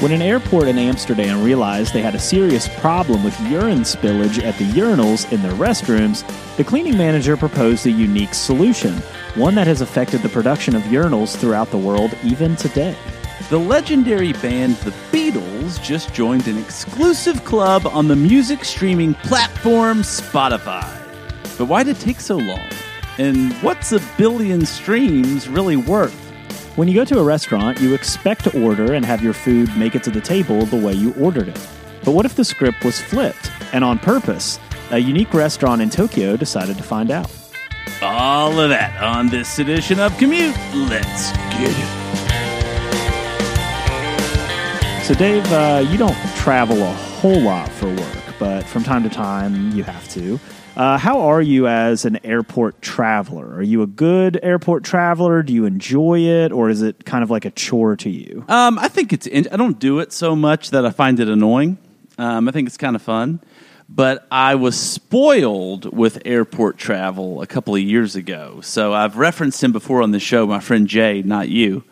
When an airport in Amsterdam realized they had a serious problem with urine spillage at the urinals in their restrooms, the cleaning manager proposed a unique solution, one that has affected the production of urinals throughout the world even today. the legendary band The Beatles just joined an exclusive club on the music streaming platform Spotify. But why did it take so long? And what's a billion streams really worth? When you go to a restaurant, you expect to order and have your food make it to the table the way you ordered it. But what if the script was flipped, and on purpose? A unique restaurant in Tokyo decided to find out. All of that on this edition of Commute. Let's get it. So, Dave, uh, you don't travel a whole lot for work, but from time to time you have to. Uh, how are you as an airport traveler? Are you a good airport traveler? Do you enjoy it, or is it kind of like a chore to you? Um, I think it's. In- I don't do it so much that I find it annoying. Um, I think it's kind of fun. But I was spoiled with airport travel a couple of years ago. So I've referenced him before on the show. My friend Jay, not you.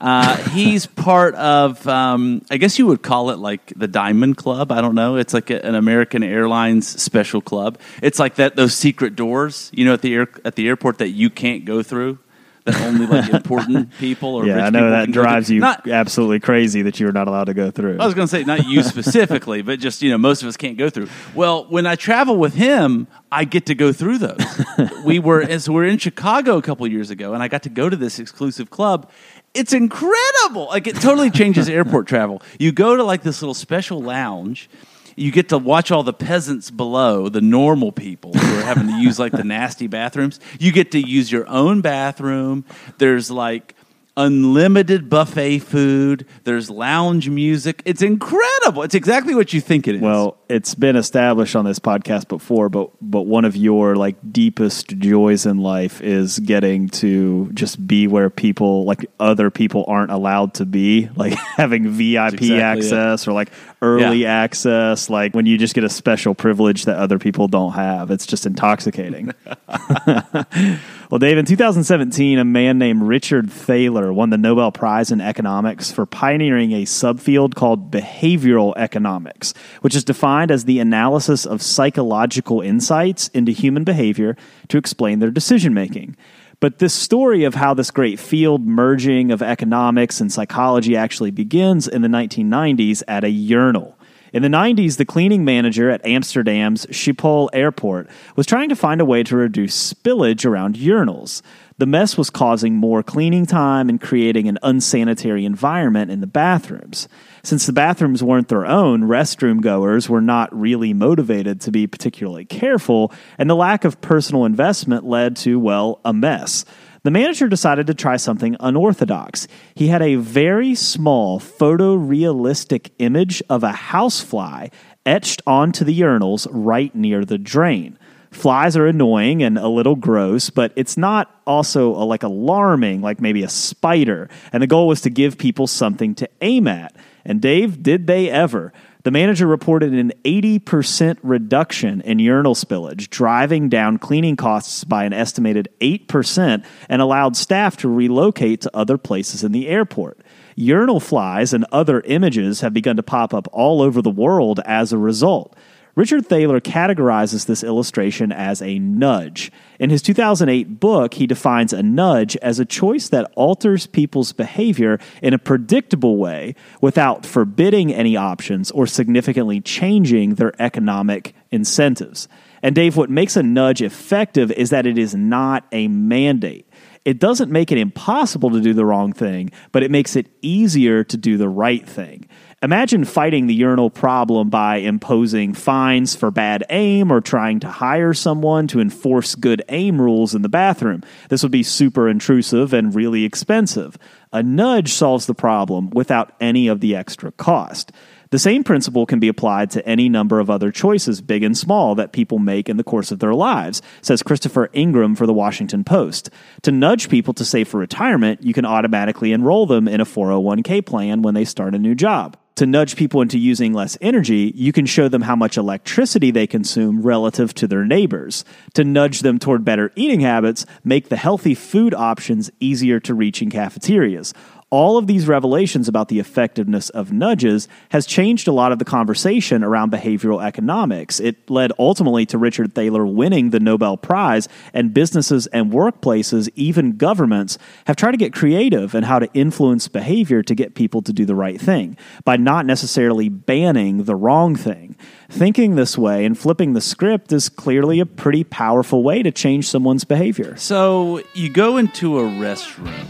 Uh, he's part of, um, I guess you would call it like the Diamond Club. I don't know. It's like a, an American Airlines special club. It's like that those secret doors, you know, at the air, at the airport that you can't go through. That only like important people or yeah, I know that drives you Not, absolutely crazy that you're not allowed to go through. I was going to say not you specifically, but just you know most of us can't go through. Well, when I travel with him, I get to go through those. we were as we were in Chicago a couple years ago, and I got to go to this exclusive club. It's incredible. Like it totally changes airport travel. You go to like this little special lounge. You get to watch all the peasants below, the normal people who are having to use like the nasty bathrooms. You get to use your own bathroom. There's like unlimited buffet food. There's lounge music. It's incredible. It's exactly what you think it is. Well, it's been established on this podcast before, but but one of your like deepest joys in life is getting to just be where people like other people aren't allowed to be, like having VIP exactly it. access or like early Yeah. access, like when you just get a special privilege that other people don't have. It's just intoxicating. Well, Dave, in 2017, a man named Richard Thaler won the Nobel Prize in Economics for pioneering a subfield called behavioral economics, which is defined as the analysis of psychological insights into human behavior to explain their decision making. But this story of how this great field merging of economics and psychology actually begins in the 1990s at a urinal. In the 90s, the cleaning manager at Amsterdam's Schiphol airport was trying to find a way to reduce spillage around urinals. The mess was causing more cleaning time and creating an unsanitary environment in the bathrooms. Since the bathrooms weren't their own, restroom goers were not really motivated to be particularly careful, and the lack of personal investment led to, well, a mess. The manager decided to try something unorthodox. He had a very small photorealistic image of a housefly etched onto the urinals right near the drain. Flies are annoying and a little gross, but it's not also uh, like alarming, like maybe a spider. And the goal was to give people something to aim at. And Dave, did they ever? The manager reported an 80% reduction in urinal spillage, driving down cleaning costs by an estimated 8% and allowed staff to relocate to other places in the airport. Urinal flies and other images have begun to pop up all over the world as a result. Richard Thaler categorizes this illustration as a nudge. In his 2008 book, he defines a nudge as a choice that alters people's behavior in a predictable way without forbidding any options or significantly changing their economic incentives. And Dave, what makes a nudge effective is that it is not a mandate. It doesn't make it impossible to do the wrong thing, but it makes it easier to do the right thing. Imagine fighting the urinal problem by imposing fines for bad aim or trying to hire someone to enforce good aim rules in the bathroom. This would be super intrusive and really expensive. A nudge solves the problem without any of the extra cost. The same principle can be applied to any number of other choices, big and small, that people make in the course of their lives, says Christopher Ingraham for the Washington Post. To nudge people to save for retirement, you can automatically enroll them in a 401k plan when they start a new job. To nudge people into using less energy, you can show them how much electricity they consume relative to their neighbors. To nudge them toward better eating habits, make the healthy food options easier to reach in cafeterias all of these revelations about the effectiveness of nudges has changed a lot of the conversation around behavioral economics. It led ultimately to Richard Thaler winning the Nobel Prize, and businesses and workplaces, even governments, have tried to get creative in how to influence behavior to get people to do the right thing by not necessarily banning the wrong thing. Thinking this way and flipping the script is clearly a pretty powerful way to change someone's behavior. So you go into a restroom.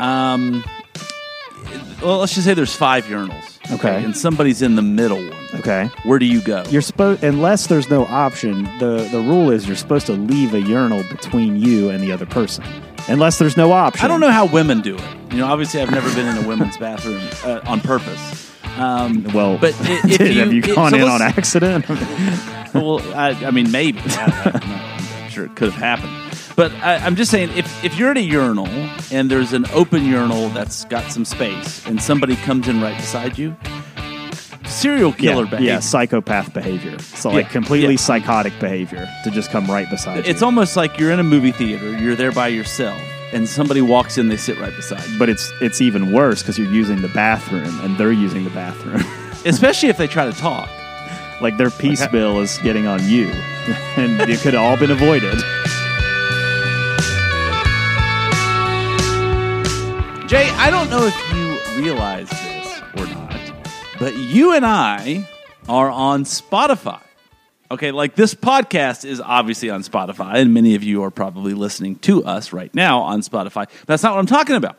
Um, well, let's just say there's five urinals. Okay. And somebody's in the middle one. Okay. Where do you go? You're supposed unless there's no option, the the rule is you're supposed to leave a urinal between you and the other person. Unless there's no option. I don't know how women do it. You know, obviously, I've never been in a women's bathroom uh, on purpose. Um, Well, but i- if have you, you it- gone so in let's- on accident? well, I, I mean, maybe. I, I don't know. I'm sure it could have happened. But I, I'm just saying, if, if you're at a urinal and there's an open urinal that's got some space and somebody comes in right beside you, serial killer yeah, behavior. yeah, psychopath behavior. So like Yeah, completely yeah. psychotic behavior to just come right beside It's you. It's almost like you're in a movie theater, you're there by yourself, and somebody walks in, they sit right beside you. but it's it's even worse because you're using the bathroom and they're using the bathroom. Especially if they try to talk. like their peace bill is getting on you, and it could have all been avoided. Jay, I don't know if you realize this or not, but you and I are on Spotify. Okay, like this podcast is obviously on Spotify, and many of you are probably listening to us right now on Spotify. But that's not what I'm talking about.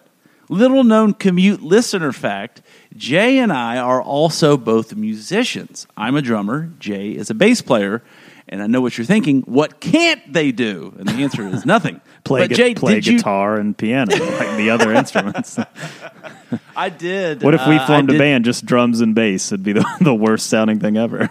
Little known commute listener fact Jay and I are also both musicians. I'm a drummer, Jay is a bass player, and I know what you're thinking. What can't they do? And the answer is nothing. Play, gu- Jay, play did you guitar and piano like the other instruments. I did. What if we uh, I formed a did- band just drums and bass? It'd be the, the worst sounding thing ever.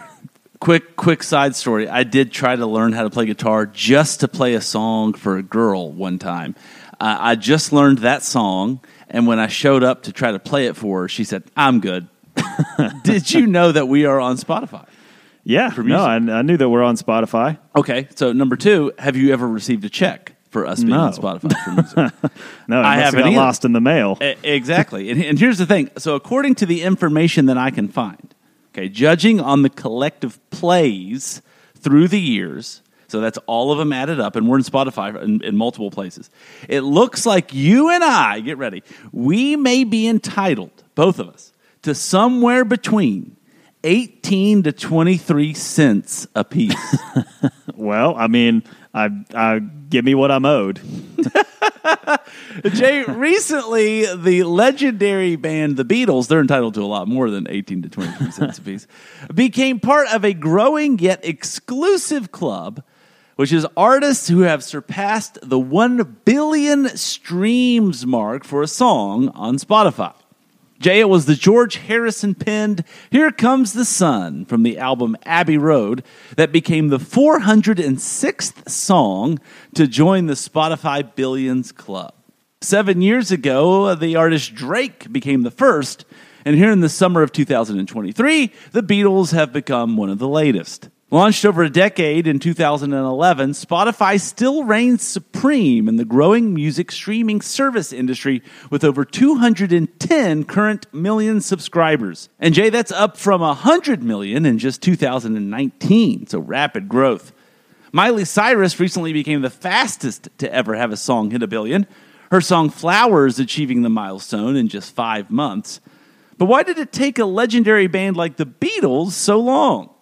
Quick, quick side story. I did try to learn how to play guitar just to play a song for a girl one time. Uh, I just learned that song, and when I showed up to try to play it for her, she said, "I'm good." did you know that we are on Spotify? Yeah, no, I, I knew that we're on Spotify. Okay, so number two, have you ever received a check for us being No. on Spotify for music? No, it I must have haven't got either. lost in the mail. E- exactly. And, and here's the thing. So, according to the information that I can find, okay, judging on the collective plays through the years, so that's all of them added up, and we're in Spotify in, in multiple places. It looks like you and I, get ready, we may be entitled, both of us, to somewhere between 18 to 23 cents a piece. Well, I mean, I, I give me what I'm owed. Jay, recently the legendary band The Beatles, they're entitled to a lot more than 18 to 23 cents a piece, became part of a growing yet exclusive club, which is artists who have surpassed the 1 billion streams mark for a song on Spotify. Jay, it was the George Harrison penned Here Comes the Sun from the album Abbey Road that became the 406th song to join the Spotify Billions Club. Seven years ago, the artist Drake became the first, and here in the summer of 2023, the Beatles have become one of the latest. Launched over a decade in 2011, Spotify still reigns supreme in the growing music streaming service industry with over 210 current million subscribers. And Jay, that's up from 100 million in just 2019, so rapid growth. Miley Cyrus recently became the fastest to ever have a song hit a billion. Her song Flowers achieving the milestone in just five months. But why did it take a legendary band like the Beatles so long?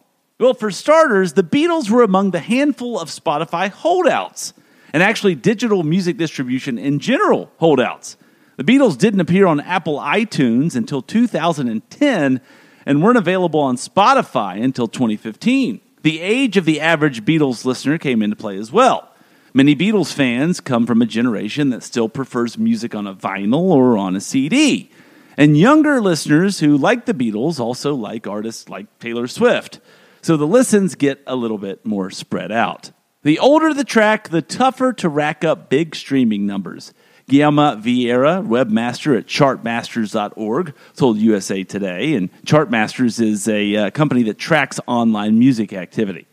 Well, for starters, the Beatles were among the handful of Spotify holdouts, and actually digital music distribution in general holdouts. The Beatles didn't appear on Apple iTunes until 2010 and weren't available on Spotify until 2015. The age of the average Beatles listener came into play as well. Many Beatles fans come from a generation that still prefers music on a vinyl or on a CD. And younger listeners who like the Beatles also like artists like Taylor Swift. So the listens get a little bit more spread out. The older the track, the tougher to rack up big streaming numbers. Guillermo Vieira, webmaster at chartmasters.org, told USA Today. And Chartmasters is a uh, company that tracks online music activity.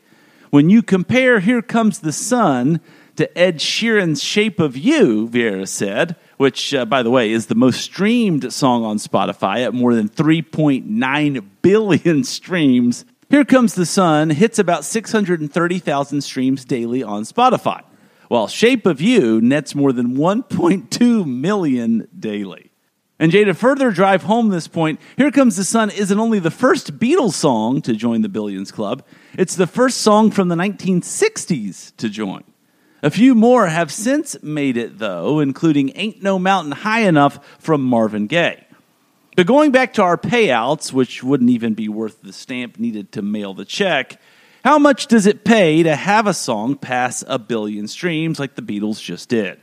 When you compare Here Comes the Sun to Ed Sheeran's Shape of You, Vieira said, which, uh, by the way, is the most streamed song on Spotify at more than 3.9 billion streams. Here Comes the Sun hits about 630,000 streams daily on Spotify, while Shape of You nets more than 1.2 million daily. And Jay, to further drive home this point, Here Comes the Sun isn't only the first Beatles song to join the Billions Club, it's the first song from the 1960s to join. A few more have since made it, though, including Ain't No Mountain High Enough from Marvin Gaye. But going back to our payouts, which wouldn't even be worth the stamp needed to mail the check, how much does it pay to have a song pass a billion streams like the Beatles just did?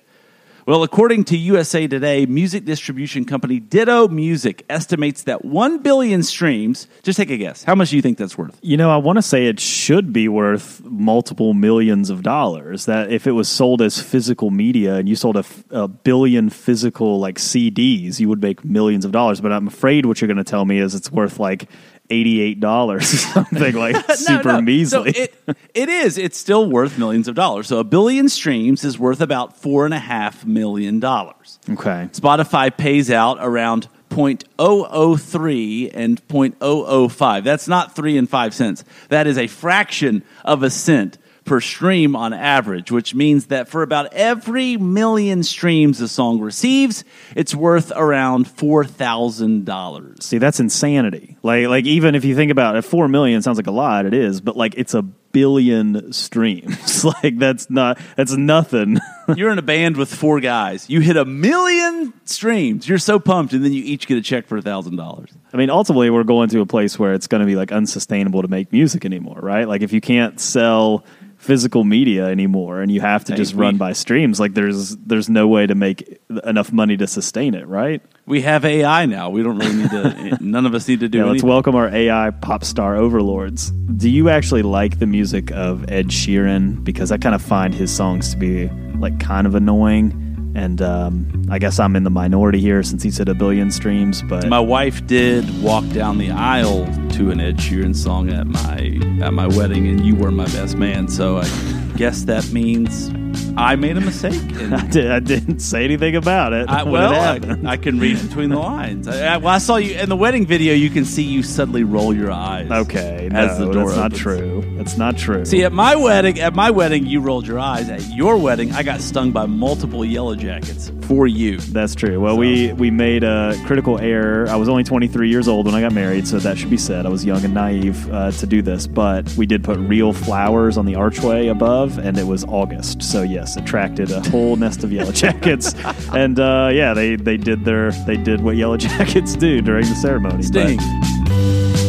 Well, according to USA Today, music distribution company Ditto Music estimates that 1 billion streams. Just take a guess. How much do you think that's worth? You know, I want to say it should be worth multiple millions of dollars. That if it was sold as physical media and you sold a, billion physical like CDs, you would make millions of dollars. But I'm afraid what you're going to tell me is it's worth like eighty-eight dollars or something like super no. measly. So it, it is. It's still worth millions of dollars. So a billion streams is worth about four and a half million dollars. okay, Spotify pays out around 0.003 and 0.005. That's not three and five cents. That is a fraction of a cent per stream on average, which means that for about every million streams a song receives, it's worth around four thousand dollars. see that's insanity. Like like even if you think about it, four million sounds like a lot. It is, but like it's a billion streams. like that's not that's nothing. You're in a band with four guys. You hit a million streams. You're so pumped, and then you each get a check for a thousand dollars. I mean, ultimately, we're going to a place where it's going to be like unsustainable to make music anymore, right? Like if you can't sell physical media anymore and you have to Hey, just we- run by streams, like there's there's no way to make enough money to sustain it, right? We have AI now. We don't really need to. none of us need to do Yeah, let's anything. welcome our AI pop star overlords. Do you actually like the music of Ed Sheeran? Because I kind of find his songs to be like kind of annoying. And um, I guess I'm in the minority here since he's hit a billion streams. But My wife did walk down the aisle to an Ed Sheeran song at my at my wedding, and you were my best man. So I guess that means I made a mistake. I, did, I didn't say anything about it. I, when it well. I, I can read between the lines. I, I, well, I saw you in the wedding video. You can see you suddenly roll your eyes. Okay, as no, the door that's not true. That's not true. See, at my wedding, at my wedding, you rolled your eyes. At your wedding, I got stung by multiple yellow jackets for you. That's true. Well, we we made a critical error. I was only 23 years old when I got married, so that should be said. I was young and naive uh, to do this, but we did put real flowers on the archway above, and it was August. So yes, attracted a whole nest of yellow jackets, and uh, yeah, they they did their they did what yellow jackets do during the ceremony. But-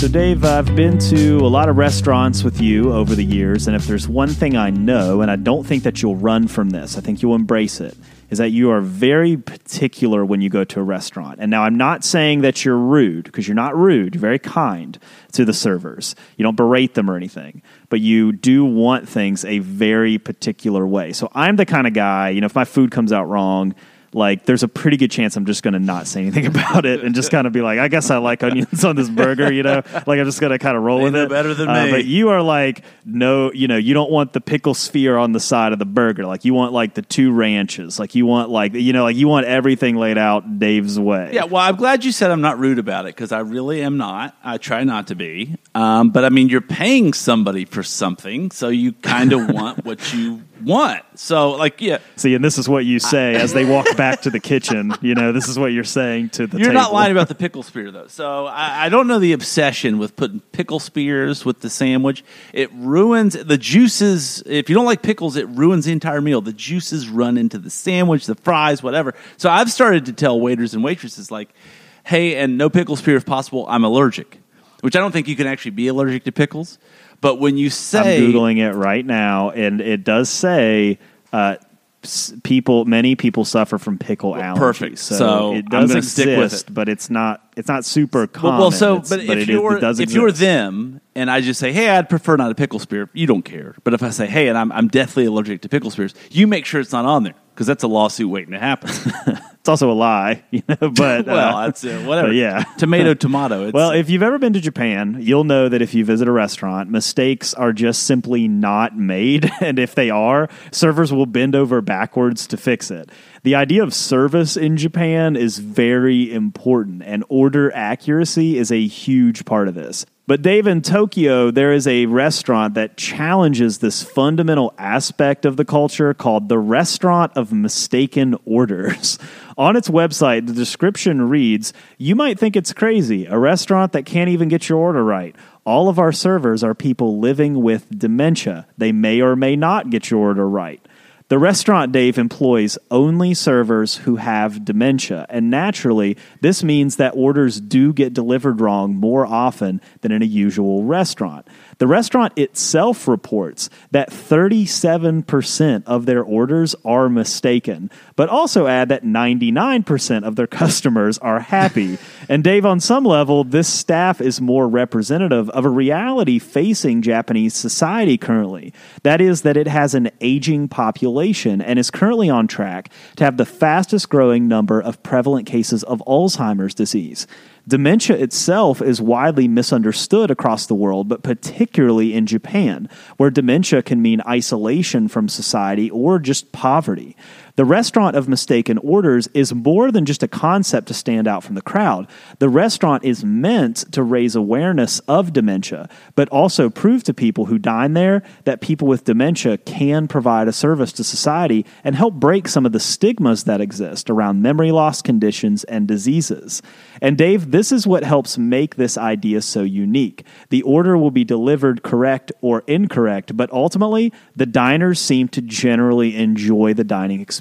So, Dave, I've been to a lot of restaurants with you over the years, and if there's one thing I know, and I don't think that you'll run from this, I think you'll embrace it, is that you are very particular when you go to a restaurant. And now I'm not saying that you're rude, because you're not rude. You're very kind to the servers. You don't berate them or anything, but you do want things a very particular way. So, I'm the kind of guy, you know, if my food comes out wrong, like there's a pretty good chance I'm just going to not say anything about it and just kind of be like, I guess I like onions on this burger, you know, like I'm just going to kind of roll They with it. better than Uh, me. But you are like, no, you know, you don't want the pickle sphere on the side of the burger. Like you want like the two ranches. Like you want like you know, like you want everything laid out Dave's way. Yeah, well, I'm glad you said I'm not rude about it because I really am not. I try not to be. Um, but I mean, you're paying somebody for something, so you kind of want what you want. So, like, yeah, See, and this is what you say as they walk back to the kitchen. You know, this is what you're saying to the You're table. not lying about the pickle spear, though. So I, I don't know the obsession with putting pickle spears with the sandwich. It ruins the juices. If you don't like pickles, it ruins the entire meal. The juices run into the sandwich, the fries, whatever. So I've started to tell waiters and waitresses, like, hey, and no pickle spear if possible, I'm allergic. Which I don't think you can actually be allergic to pickles. But when you say I'm googling it right now, and it does say uh, s- people. Many people suffer from pickle allergies. perfect. So, So it I'm does gonna stick with exist, but it's not. It's not super common. well, so It's- but, if it, you're it does if you're exist. them and I just say, hey, I'd prefer not a pickle spear, you don't care. But if I say, hey, and I'm I'm deathly allergic to pickle spears, you make sure it's not on there because that's a lawsuit waiting to happen. it's also a lie, you know. But well, uh, that's uh, whatever. yeah. tomato, tomato. It's, Well, if you've ever been to Japan, you'll know that if you visit a restaurant, mistakes are just simply not made. And if they are, servers will bend over backwards to fix it. The idea of service in Japan is very important, and order accuracy is a huge part of this. But Dave, in Tokyo, there is a restaurant that challenges this fundamental aspect of the culture called the Restaurant of Mistaken Orders. On its website, the description reads You might think it's crazy, a restaurant that can't even get your order right. All of our servers are people living with dementia. They may or may not get your order right. The restaurant, Dave, employs only servers who have dementia, and naturally, this means that orders do get delivered wrong more often than in a usual restaurant. The restaurant itself reports that 37% of their orders are mistaken, but also add that 99% of their customers are happy. and Dave, on some level, this staff is more representative of a reality facing Japanese society currently. That is, that it has an aging population and is currently on track to have the fastest growing number of prevalent cases of Alzheimer's disease. Dementia itself is widely misunderstood across the world, but particularly in Japan, where dementia can mean isolation from society or just poverty. The restaurant of mistaken orders is more than just a concept to stand out from the crowd. The restaurant is meant to raise awareness of dementia, but also prove to people who dine there that people with dementia can provide a service to society and help break some of the stigmas that exist around memory loss conditions and diseases. And Dave, this is what helps make this idea so unique. The order will be delivered correct or incorrect, but ultimately, the diners seem to generally enjoy the dining experience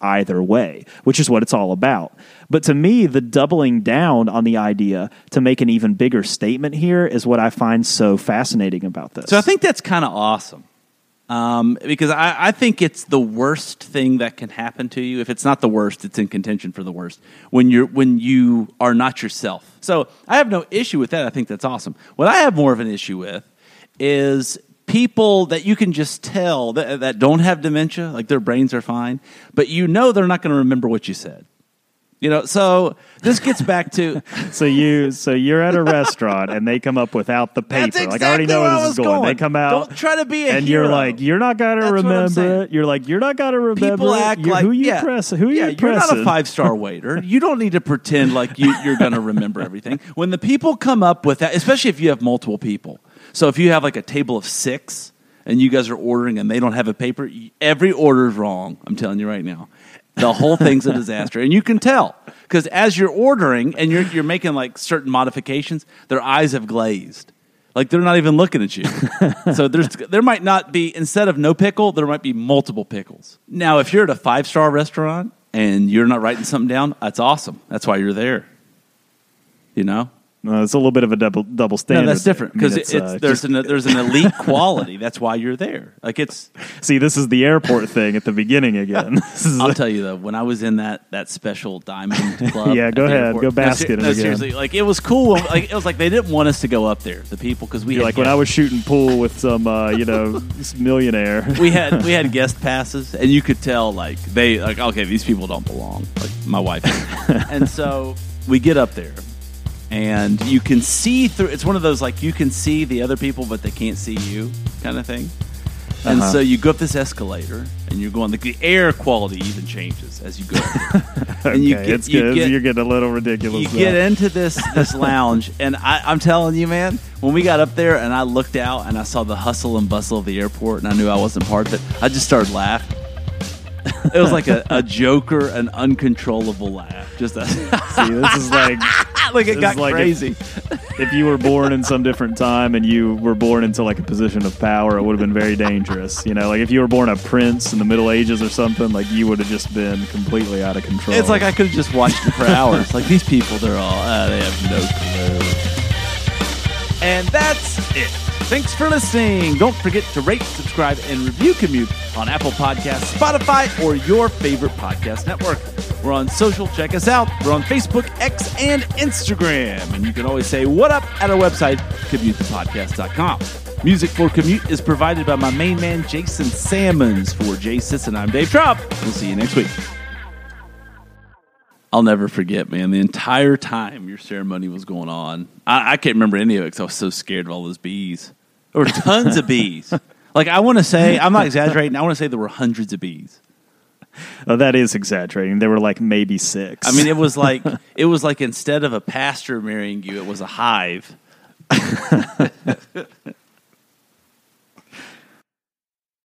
either way, which is what it's all about. But to me, the doubling down on the idea to make an even bigger statement here is what I find so fascinating about this. So I think that's kind of awesome. Um, because I, I think it's the worst thing that can happen to you. If it's not the worst, it's in contention for the worst. When you're when you are not yourself. So I have no issue with that. I think that's awesome. What I have more of an issue with is people that you can just tell that, that don't have dementia, like their brains are fine, but you know they're not going to remember what you said. You know, so this gets back to So you so you're at a restaurant and they come up without the paper. Exactly like I already know where this is going. They come out Don't try to be a and you're like, you're not gonna That's remember it. You're like, you're not gonna remember people it. act You're- like who you yeah, press who yeah, you you're not a five star waiter. You don't need to pretend like you, you're going to remember everything. When the people come up with that, especially if you have multiple people. So if you have like a table of six and you guys are ordering and they don't have a paper, every order is wrong. I'm telling you right now. The whole thing's a disaster, and you can tell because as you're ordering and you're you're making like certain modifications, their eyes have glazed. Like they're not even looking at you. so there's there might not be instead of no pickle, there might be multiple pickles. Now, if you're at a five star restaurant and you're not writing something down, that's awesome. That's why you're there. You know? No, it's a little bit of a double double standard. No, that's different I mean, because it's, uh, there's an there's an elite quality. That's why you're there. Like it's. see, this is the airport thing at the beginning again. I'll tell you though, when I was in that that special diamond club, Yeah, go ahead. airport- Go No, bask ser- no, again. seriously, like it was cool. Like it was like they didn't want us to go up there, the people, because we like when I was shooting pool with some, uh, you know, this millionaire. we had we had guest passes, and you could tell like they like okay, these people don't belong. Like my wife, and so we get up there, and you can see through. It's one of those like you can see the other people, but they can't see you kind of thing. And Uh-huh. so you go up this escalator, and you're going. Like, the air quality even changes as you go. up there. and you okay, get- it's you good. get- You're getting a little ridiculous. you now. get into this this lounge, and I, I'm telling you, man, when we got up there and I looked out and I saw the hustle and bustle of the airport and I knew I wasn't part of it, I just started laughing. It was like a, a Joker, an uncontrollable laugh. Just a, See, this is like like it got like crazy. if you were born in some different time and you were born into like a position of power, it would have been very dangerous. You know, like if you were born a prince in the Middle Ages or something, like you would have just been completely out of control. It's like I could have just watched it for hours. like these people, they're all uh, they have no clue. And that's it. Thanks for listening. Don't forget to rate, subscribe, and review Commute on Apple Podcasts, Spotify, or your favorite podcast network. We're on social. Check us out. We're on Facebook, X, and Instagram. And you can always say what up at our website, commutethepodcast.com. Music for Commute is provided by my main man, Jason Salmons. For Jay Sisson, I'm Dave Trump. We'll see you next week. I'll never forget, man. The entire time your ceremony was going on, I, I can't remember any of it because I was so scared of all those bees. There were tons of bees. Like I want to say, I'm not exaggerating. I want to say there were hundreds of bees. oh, that is exaggerating. There were like maybe six. I mean, it was like it was like instead of a pastor marrying you, it was a hive.